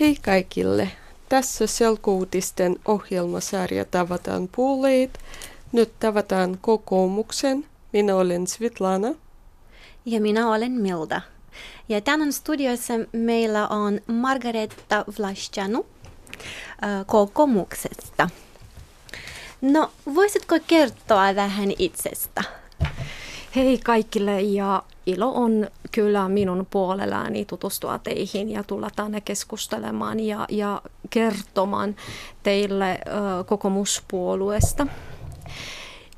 Hei kaikille! Tässä selkouutisten ohjelmasarja Tavataan puolueet. Nyt tavataan kokoomuksen. Minä olen Svitlana. Ja minä olen Milda. Ja tänään studioissa meillä on Margareta Vlaschanu kokoomuksesta. No, voisitko kertoa vähän itsestä? Hei kaikille ja ilo on kyllä minun puolellani tutustua teihin ja tulla tänne keskustelemaan ja, ja kertomaan teille kokoomuspuolueesta.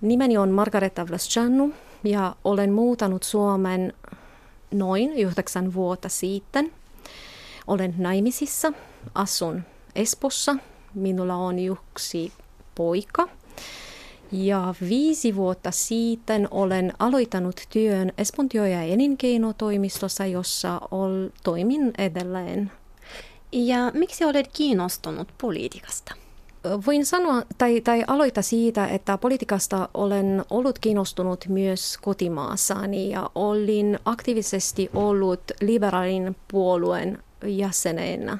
Nimeni on Margareta Vlasčanu ja olen muutanut Suomen noin yhdeksän vuotta sitten. Olen naimisissa, asun Espossa, minulla on yksi poika ja viisi vuotta sitten olen aloittanut työn Espon työ- ja elinkeinotoimistossa, jossa ol, toimin edelleen. Ja miksi olet kiinnostunut politiikasta? Voin sanoa tai, tai aloita siitä, että politiikasta olen ollut kiinnostunut myös kotimaassani ja olin aktiivisesti ollut liberaalin puolueen jäsenenä.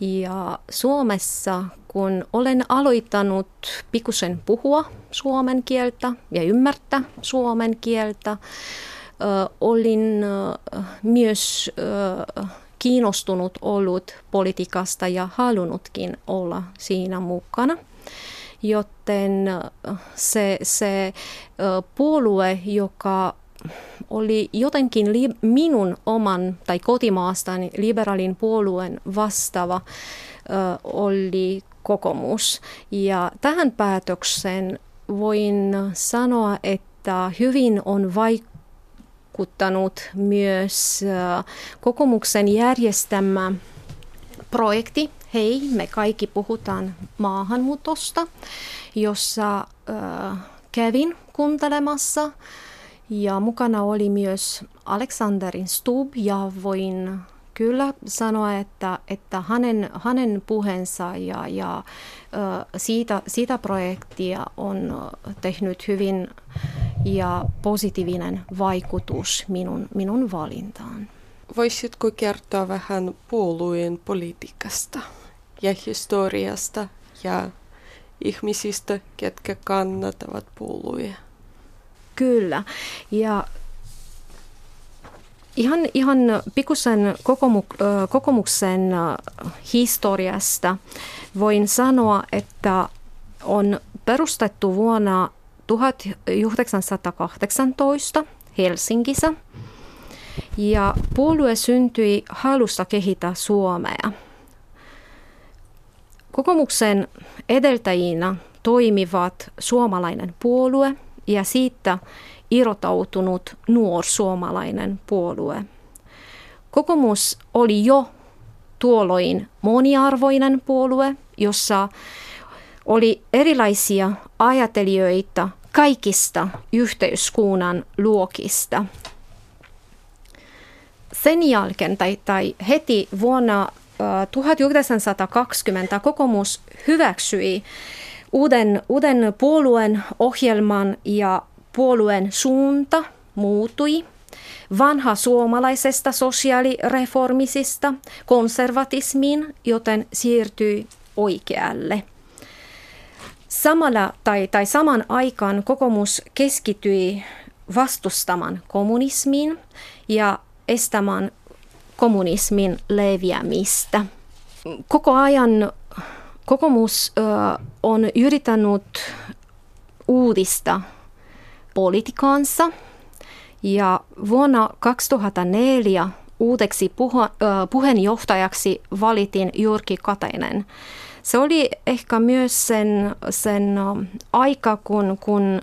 Ja Suomessa, kun olen aloittanut pikusen puhua suomen kieltä ja ymmärtää suomen kieltä, olin myös kiinnostunut ollut politiikasta ja halunnutkin olla siinä mukana. Joten se, se puolue, joka oli jotenkin li, minun oman tai kotimaastani liberaalin puolueen vastaava ö, oli kokomus. Ja tähän päätöksen voin sanoa, että hyvin on vaikuttanut myös ö, kokomuksen järjestämä projekti Hei, me kaikki puhutaan maahanmuutosta, jossa ö, kävin kuuntelemassa ja mukana oli myös Aleksanderin Stub ja voin kyllä sanoa, että, että hänen, hänen puheensa ja, ja siitä, siitä projektia on tehnyt hyvin ja positiivinen vaikutus minun, minun valintaan. Voisitko kertoa vähän puolueen politiikasta ja historiasta ja ihmisistä, ketkä kannattavat puolueen? Kyllä. Ja ihan, ihan pikuisen kokomuksen historiasta voin sanoa, että on perustettu vuonna 1918 Helsingissä. Ja puolue syntyi halusta kehittää Suomea. Kokomuksen edeltäjinä toimivat suomalainen puolue – ja siitä irrotautunut nuorsuomalainen puolue. Kokomus oli jo tuolloin moniarvoinen puolue, jossa oli erilaisia ajatelijoita kaikista yhteiskunnan luokista. Sen jälkeen tai, tai heti vuonna 1920 kokoomus hyväksyi uuden, uuden puolueen ohjelman ja puolueen suunta muuttui vanha suomalaisesta sosiaalireformisista konservatismiin, joten siirtyi oikealle. Samalla tai, tai saman aikaan kokoomus keskityi vastustamaan kommunismiin ja estämään kommunismin leviämistä. Koko ajan Kokoomus on yrittänyt uudista politiikansa ja vuonna 2004 uudeksi puhu- puheenjohtajaksi valitin Jyrki Katainen. Se oli ehkä myös sen, sen aika, kun, kun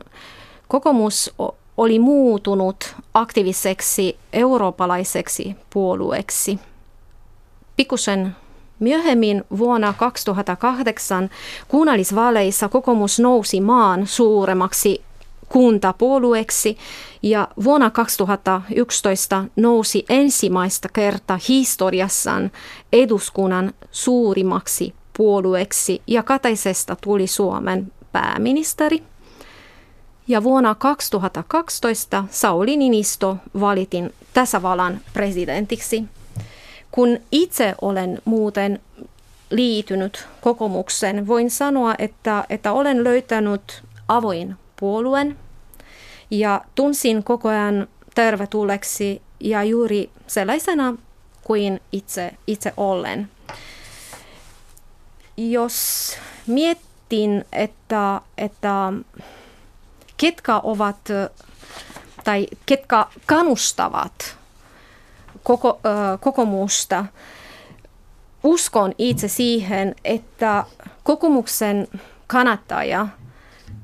kokoomus oli muutunut aktiiviseksi eurooppalaiseksi puolueeksi. Pikusen Myöhemmin vuonna 2008 kunnallisvaaleissa kokoomus nousi maan suuremmaksi kuntapuolueeksi ja vuonna 2011 nousi ensimmäistä kertaa historiassaan eduskunnan suurimmaksi puolueeksi ja Kataisesta tuli Suomen pääministeri. Ja vuonna 2012 Sauli Ninisto valitin tasavallan presidentiksi kun itse olen muuten liitynyt kokomukseen, voin sanoa, että, että olen löytänyt avoin puolueen ja tunsin koko ajan tervetulleeksi ja juuri sellaisena kuin itse, itse olen. Jos mietin, että, että ketkä ovat tai ketkä kannustavat koko, kokoomusta, uskon itse siihen, että kokoomuksen kannattaja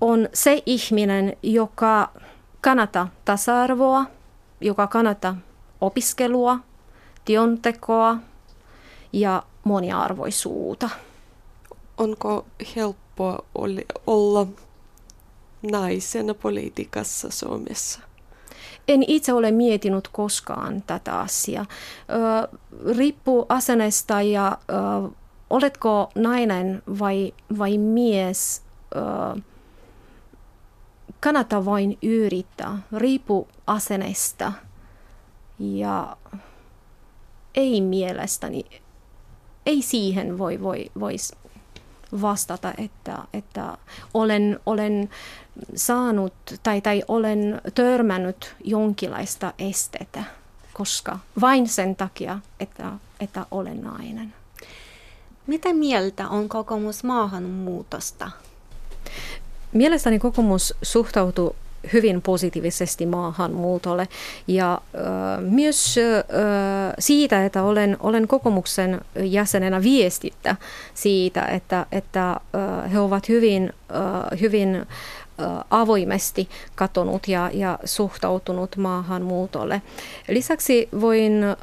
on se ihminen, joka kannattaa tasa-arvoa, joka kannattaa opiskelua, työntekoa ja moniarvoisuutta. Onko helppoa olla naisena politiikassa Suomessa? En itse ole mietinyt koskaan tätä asiaa. Riippuu asenesta ja oletko nainen vai, vai mies. Kannattaa vain yrittää. Riippuu asenesta ja ei mielestäni, ei siihen voi, voi, voisi vastata, että, että olen, olen saanut tai, tai olen törmännyt jonkinlaista estetä, koska vain sen takia, että, että olen nainen. Mitä mieltä on kokoomus maahanmuutosta? Mielestäni kokoomus suhtautuu hyvin positiivisesti maahanmuutolle ja äh, myös äh, siitä, että olen, olen kokoomuksen jäsenenä viestittä siitä, että, että äh, he ovat hyvin, äh, hyvin äh, avoimesti katonut ja, ja suhtautunut maahanmuutolle. Lisäksi voin äh,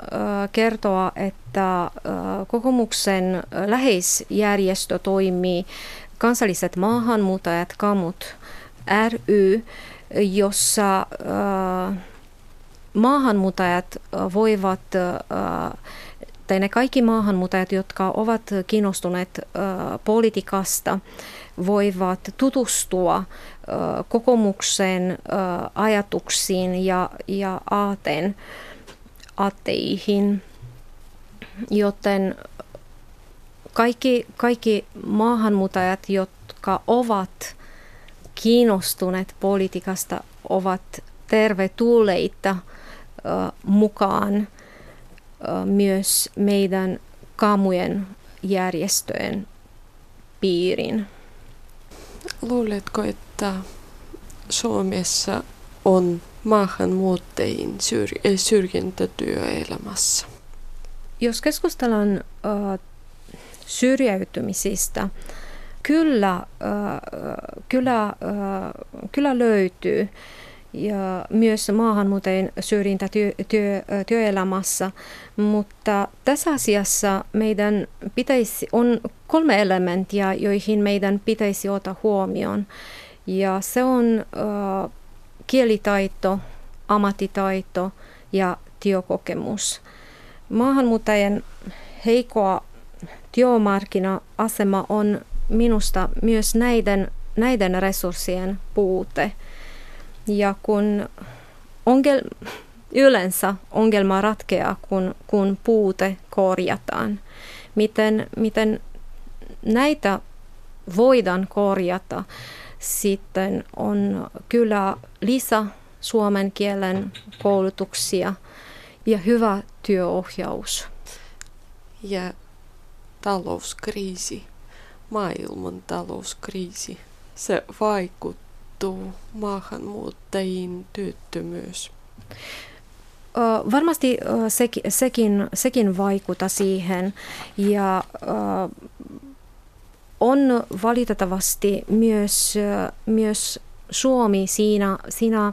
kertoa, että äh, kokoomuksen läheisjärjestö toimii kansalliset maahanmuuttajat, kamut ry, jossa äh, maahanmuuttajat voivat, äh, tai ne kaikki maahanmuuttajat, jotka ovat kiinnostuneet äh, politiikasta, voivat tutustua kokoomuksen ajatuksiin ja, ja aateen, aatteihin, joten kaikki, kaikki maahanmuuttajat, jotka ovat kiinnostuneet politiikasta, ovat tervetulleita mukaan myös meidän kamujen järjestöjen piirin. Luuletko, että Suomessa on maahanmuuttajien syr- syrjintä työelämässä? Jos keskustellaan syrjäytymisistä, kyllä, kyllä, kyllä löytyy ja myös maahanmuuttajien syrjintä työ, työ, työelämässä, mutta tässä asiassa meidän pitäisi, on kolme elementtiä, joihin meidän pitäisi ottaa huomioon. Ja se on uh, kielitaito, ammattitaito ja työkokemus. Maahanmuuttajien heikoa työmarkkina-asema on minusta myös näiden, näiden resurssien puute. Ja kun ongel, yleensä ongelma ratkeaa, kun, kun puute korjataan. Miten, miten näitä voidaan korjata, sitten on kyllä lisä suomen kielen koulutuksia ja hyvä työohjaus. Ja talouskriisi maailman talouskriisi. Se vaikuttuu maahanmuuttajien työttömyys. Varmasti sekin, sekin vaikuttaa siihen ja on valitettavasti myös, myös Suomi siinä, siinä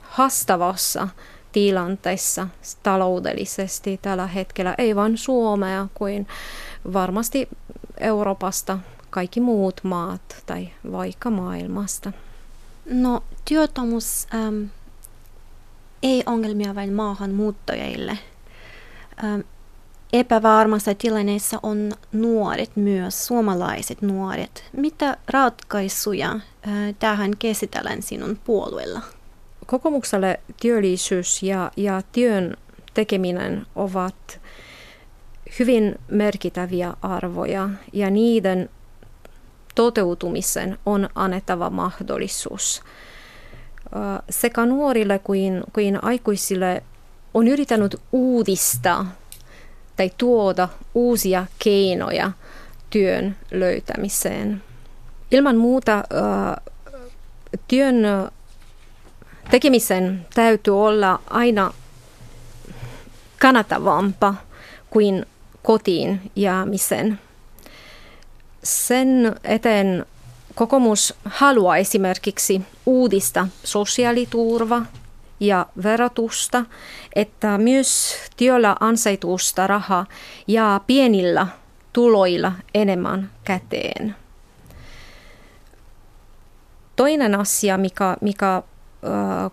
haastavassa tilanteessa taloudellisesti tällä hetkellä, ei vain Suomea kuin varmasti Euroopasta kaikki muut maat tai vaikka maailmasta. No työttömyys ähm, ei ongelmia vain maahanmuuttajille. Ähm, epävarmassa tilanteessa on nuoret myös, suomalaiset nuoret. Mitä ratkaisuja äh, tähän käsitellään sinun puolueella? Kokoomukselle työllisyys ja, ja työn tekeminen ovat hyvin merkittäviä arvoja ja niiden toteutumisen on annettava mahdollisuus. Sekä nuorille kuin, kuin aikuisille on yrittänyt uudistaa tai tuoda uusia keinoja työn löytämiseen. Ilman muuta työn tekemisen täytyy olla aina kannattavampaa kuin kotiin jäämisen. Sen eteen kokoomus haluaa esimerkiksi uudista sosiaaliturva ja verotusta, että myös työllä ansaitusta rahaa ja pienillä tuloilla enemmän käteen. Toinen asia, mikä, mikä äh,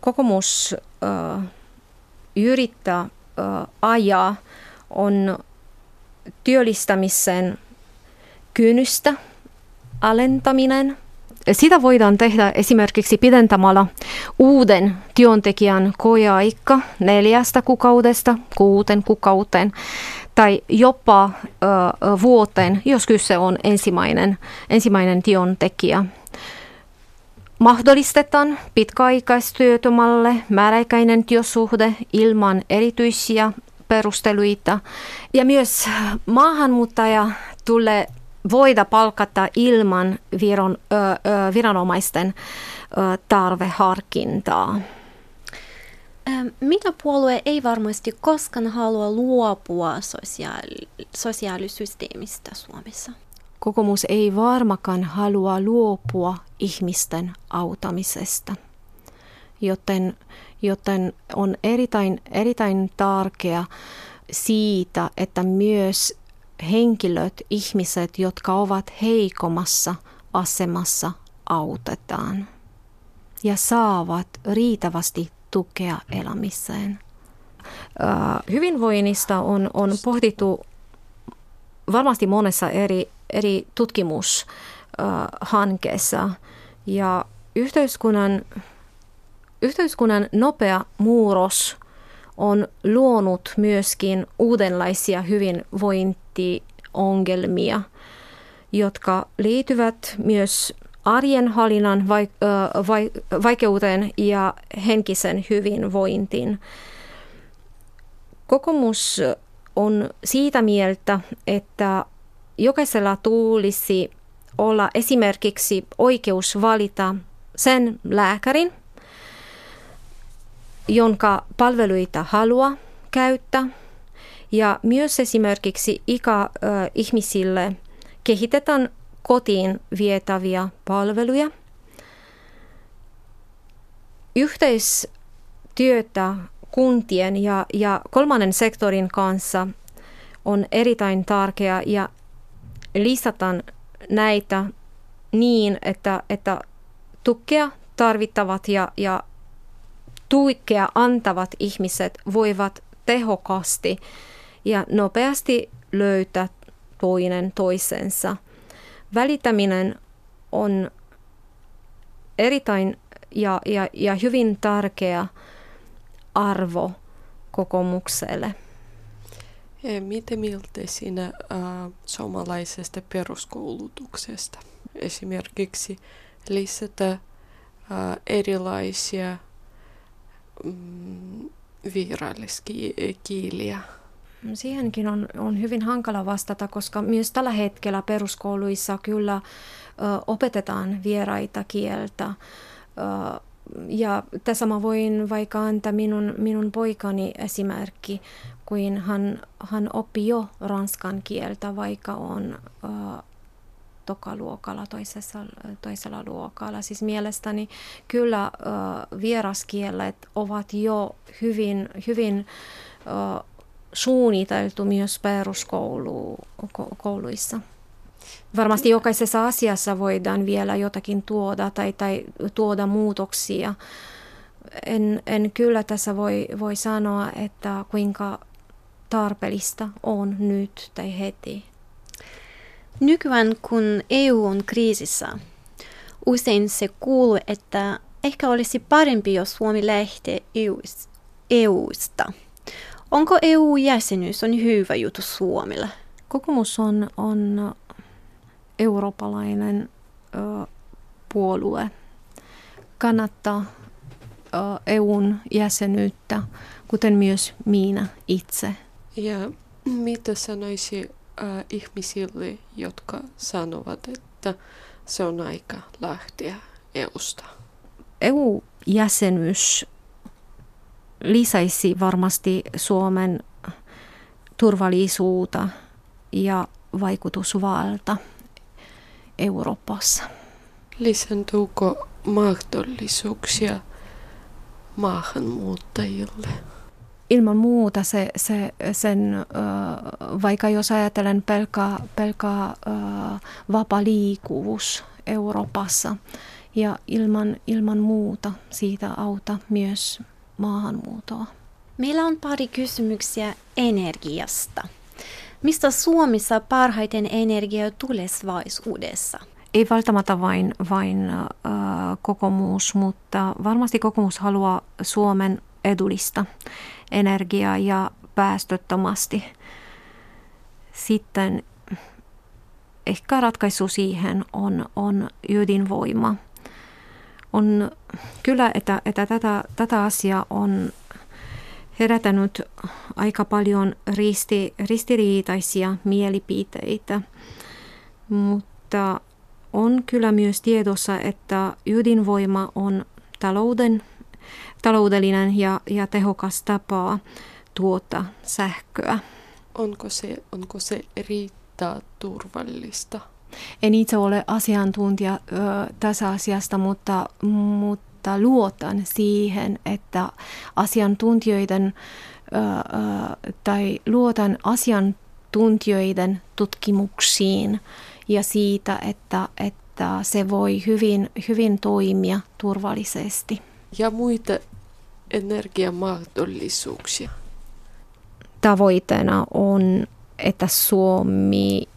kokoomus äh, yrittää äh, ajaa, on työllistämisen kynnystä alentaminen. Sitä voidaan tehdä esimerkiksi pidentämällä uuden työntekijän koeaika neljästä kuukaudesta kuuten kuukauteen tai jopa ö, vuoteen, jos kyse on ensimmäinen, ensimmäinen työntekijä. Mahdollistetaan pitkäaikaistyöttömälle määräaikainen työsuhde ilman erityisiä perusteluita. Ja myös maahanmuuttaja tulee voida palkata ilman viron, ö, ö, viranomaisten ö, tarveharkintaa. Mikä puolue ei varmasti koskaan halua luopua sosiaali- sosiaalisysteemistä Suomessa? Kokoomus ei varmakaan halua luopua ihmisten auttamisesta, joten, joten on erittäin, erittäin tärkeää siitä, että myös henkilöt, ihmiset, jotka ovat heikommassa asemassa, autetaan ja saavat riittävästi tukea elämiseen. Hyvinvoinnista on, on pohdittu varmasti monessa eri, eri tutkimushankkeessa ja yhteiskunnan, yhteiskunnan nopea muuros on luonut myöskin uudenlaisia hyvinvointiongelmia, jotka liittyvät myös arjen hallinnan vaikeuteen ja henkisen hyvinvointiin. Kokemus on siitä mieltä, että jokaisella tulisi olla esimerkiksi oikeus valita sen lääkärin, jonka palveluita haluaa käyttää. Ja myös esimerkiksi ikäihmisille kehitetään kotiin vietäviä palveluja. Yhteistyötä kuntien ja, ja kolmannen sektorin kanssa on erittäin tärkeää ja lisätään näitä niin, että, että tukea tarvittavat ja, ja tukea antavat ihmiset voivat tehokkaasti ja nopeasti löytää toinen toisensa. Välittäminen on erittäin ja, ja, ja hyvin tärkeä arvo kokoomukselle. Miten mieltä sinä äh, suomalaisesta peruskoulutuksesta? Esimerkiksi lisätä äh, erilaisia mm, vierailiskieliä. Siihenkin on, on hyvin hankala vastata, koska myös tällä hetkellä peruskouluissa kyllä ö, opetetaan vieraita kieltä. Ö, ja tässä mä voin vaikka antaa minun, minun poikani esimerkki, kuin hän, hän oppi jo ranskan kieltä, vaikka on ö, tokaluokalla, toisessa, toisella luokalla. Siis mielestäni kyllä vieraskielet ovat jo hyvin, hyvin suunniteltu myös peruskouluissa. Varmasti jokaisessa asiassa voidaan vielä jotakin tuoda tai, tai tuoda muutoksia. En, en kyllä tässä voi, voi sanoa, että kuinka tarpeellista on nyt tai heti. Nykyään kun EU on kriisissä, usein se kuuluu, että ehkä olisi parempi, jos Suomi lähtee EUsta. Onko EU-jäsenyys on hyvä juttu Suomelle? Kokoomus on, on eurooppalainen ö, puolue. Kannattaa ö, EUn jäsenyyttä, kuten myös minä itse. Ja mitä sanoisi äh, ihmisille, jotka sanovat, että se on aika lähteä EUsta? EU-jäsenyys lisäisi varmasti Suomen turvallisuutta ja vaikutusvalta Euroopassa. Lisääntyykö mahdollisuuksia maahanmuuttajille? Ilman muuta se, se, sen, vaikka jos ajatellen pelkää, pelkää vapaa liikkuvuus Euroopassa ja ilman, ilman muuta siitä auta myös maahanmuutoa. Meillä on pari kysymyksiä energiasta. Mistä Suomessa parhaiten energia tulevaisuudessa? Ei välttämättä vain, vain äh, kokoomus, mutta varmasti kokoomus haluaa Suomen edullista energiaa ja päästöttömästi. Sitten ehkä ratkaisu siihen on, on ydinvoima. On kyllä, että, että tätä, tätä asiaa on herätänyt aika paljon risti, ristiriitaisia mielipiteitä, mutta on kyllä myös tiedossa, että ydinvoima on talouden, taloudellinen ja, ja tehokas tapa tuota sähköä. Onko se, onko se riittää turvallista? En itse ole asiantuntija ö, tässä asiasta, mutta, mutta luotan siihen, että asiantuntijoiden ö, ö, tai luotan asiantuntijoiden tutkimuksiin ja siitä, että, että se voi hyvin, hyvin toimia turvallisesti. Ja muita energiamahdollisuuksia. Tavoitteena on, että Suomi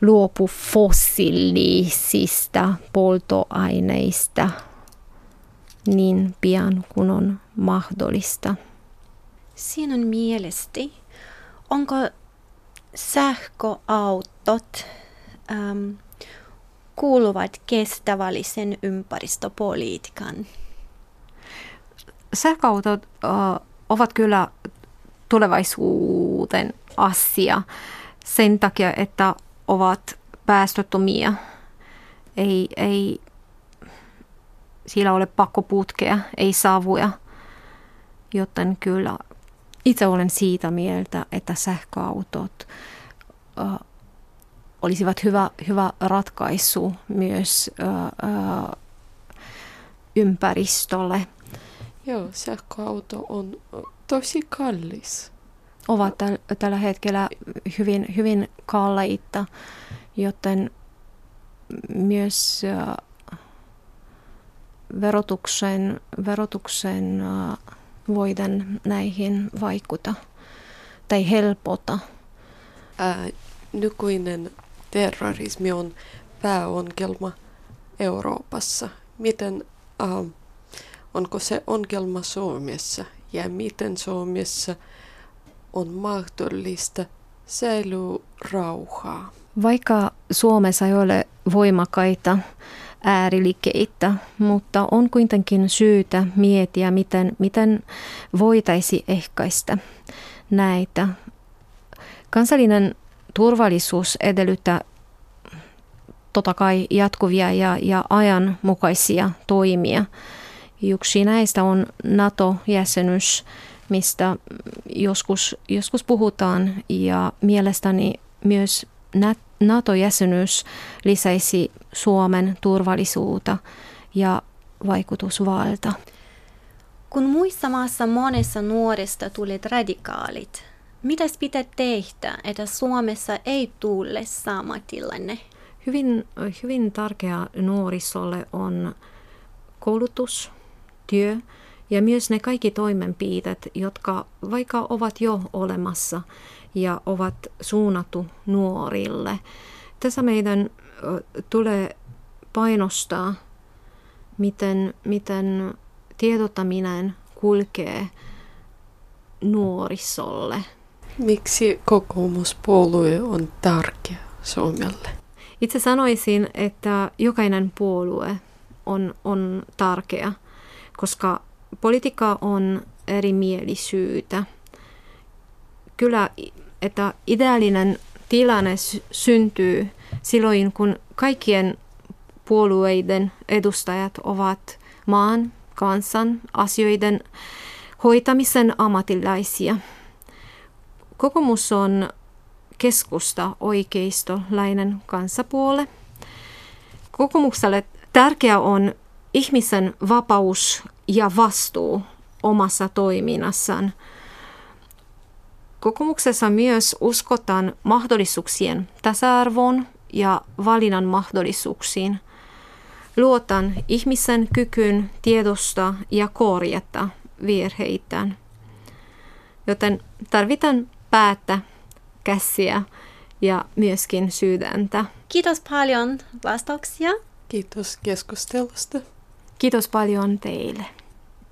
luopu fossiilisista polttoaineista niin pian kuin on mahdollista. Sinun mielestäsi, onko sähköautot ähm, kuuluvat kestävällisen ympäristöpolitiikan? Sähköautot äh, ovat kyllä tulevaisuuden asia sen takia, että ovat päästöttömiä. Ei, ei sillä ole pakkoputkea, ei savuja, joten kyllä itse olen siitä mieltä, että sähköautot äh, olisivat hyvä, hyvä ratkaisu myös äh, ympäristölle. Joo, sähköauto on tosi kallis ovat täl- tällä hetkellä hyvin, hyvin kalliita, joten myös verotuksen, verotuksen voiden näihin vaikuttaa tai helpota. Ää, nykyinen terrorismi on pääongelma Euroopassa. Miten, ää, onko se ongelma Suomessa ja miten Suomessa – on mahdollista säilyy rauhaa. Vaikka Suomessa ei ole voimakkaita ääriliikkeitä, mutta on kuitenkin syytä miettiä, miten, miten voitaisiin ehkäistä näitä. Kansallinen turvallisuus edellyttää totta kai jatkuvia ja, ja ajanmukaisia toimia. Yksi näistä on NATO-jäsenyys mistä joskus, joskus puhutaan ja mielestäni myös NATO-jäsenyys lisäisi Suomen turvallisuutta ja vaikutusvalta. Kun muissa maassa monessa nuoresta tulee radikaalit, mitä pitää tehdä, että Suomessa ei tule sama tilanne? Hyvin, hyvin tärkeää nuorisolle on koulutus, työ ja myös ne kaikki toimenpiteet, jotka vaikka ovat jo olemassa ja ovat suunnattu nuorille. Tässä meidän tulee painostaa, miten, miten tiedottaminen kulkee nuorisolle. Miksi kokoomuspuolue on tärkeä Suomelle? Itse sanoisin, että jokainen puolue on, on tärkeä, koska politiikka on erimielisyyttä. Kyllä, että ideaalinen tilanne syntyy silloin, kun kaikkien puolueiden edustajat ovat maan, kansan, asioiden hoitamisen ammattilaisia. Kokoomus on keskusta oikeistolainen kansapuole. Kokoomukselle tärkeää on ihmisen vapaus ja vastuu omassa toiminnassaan. Kokoomuksessa myös uskotaan mahdollisuuksien tasa-arvoon ja valinnan mahdollisuuksiin. Luotan ihmisen kykyyn tiedosta ja korjata virheitään. Joten tarvitaan päätä, käsiä ja myöskin sydäntä. Kiitos paljon vastauksia. Kiitos keskustelusta. Kiitos paljon teille.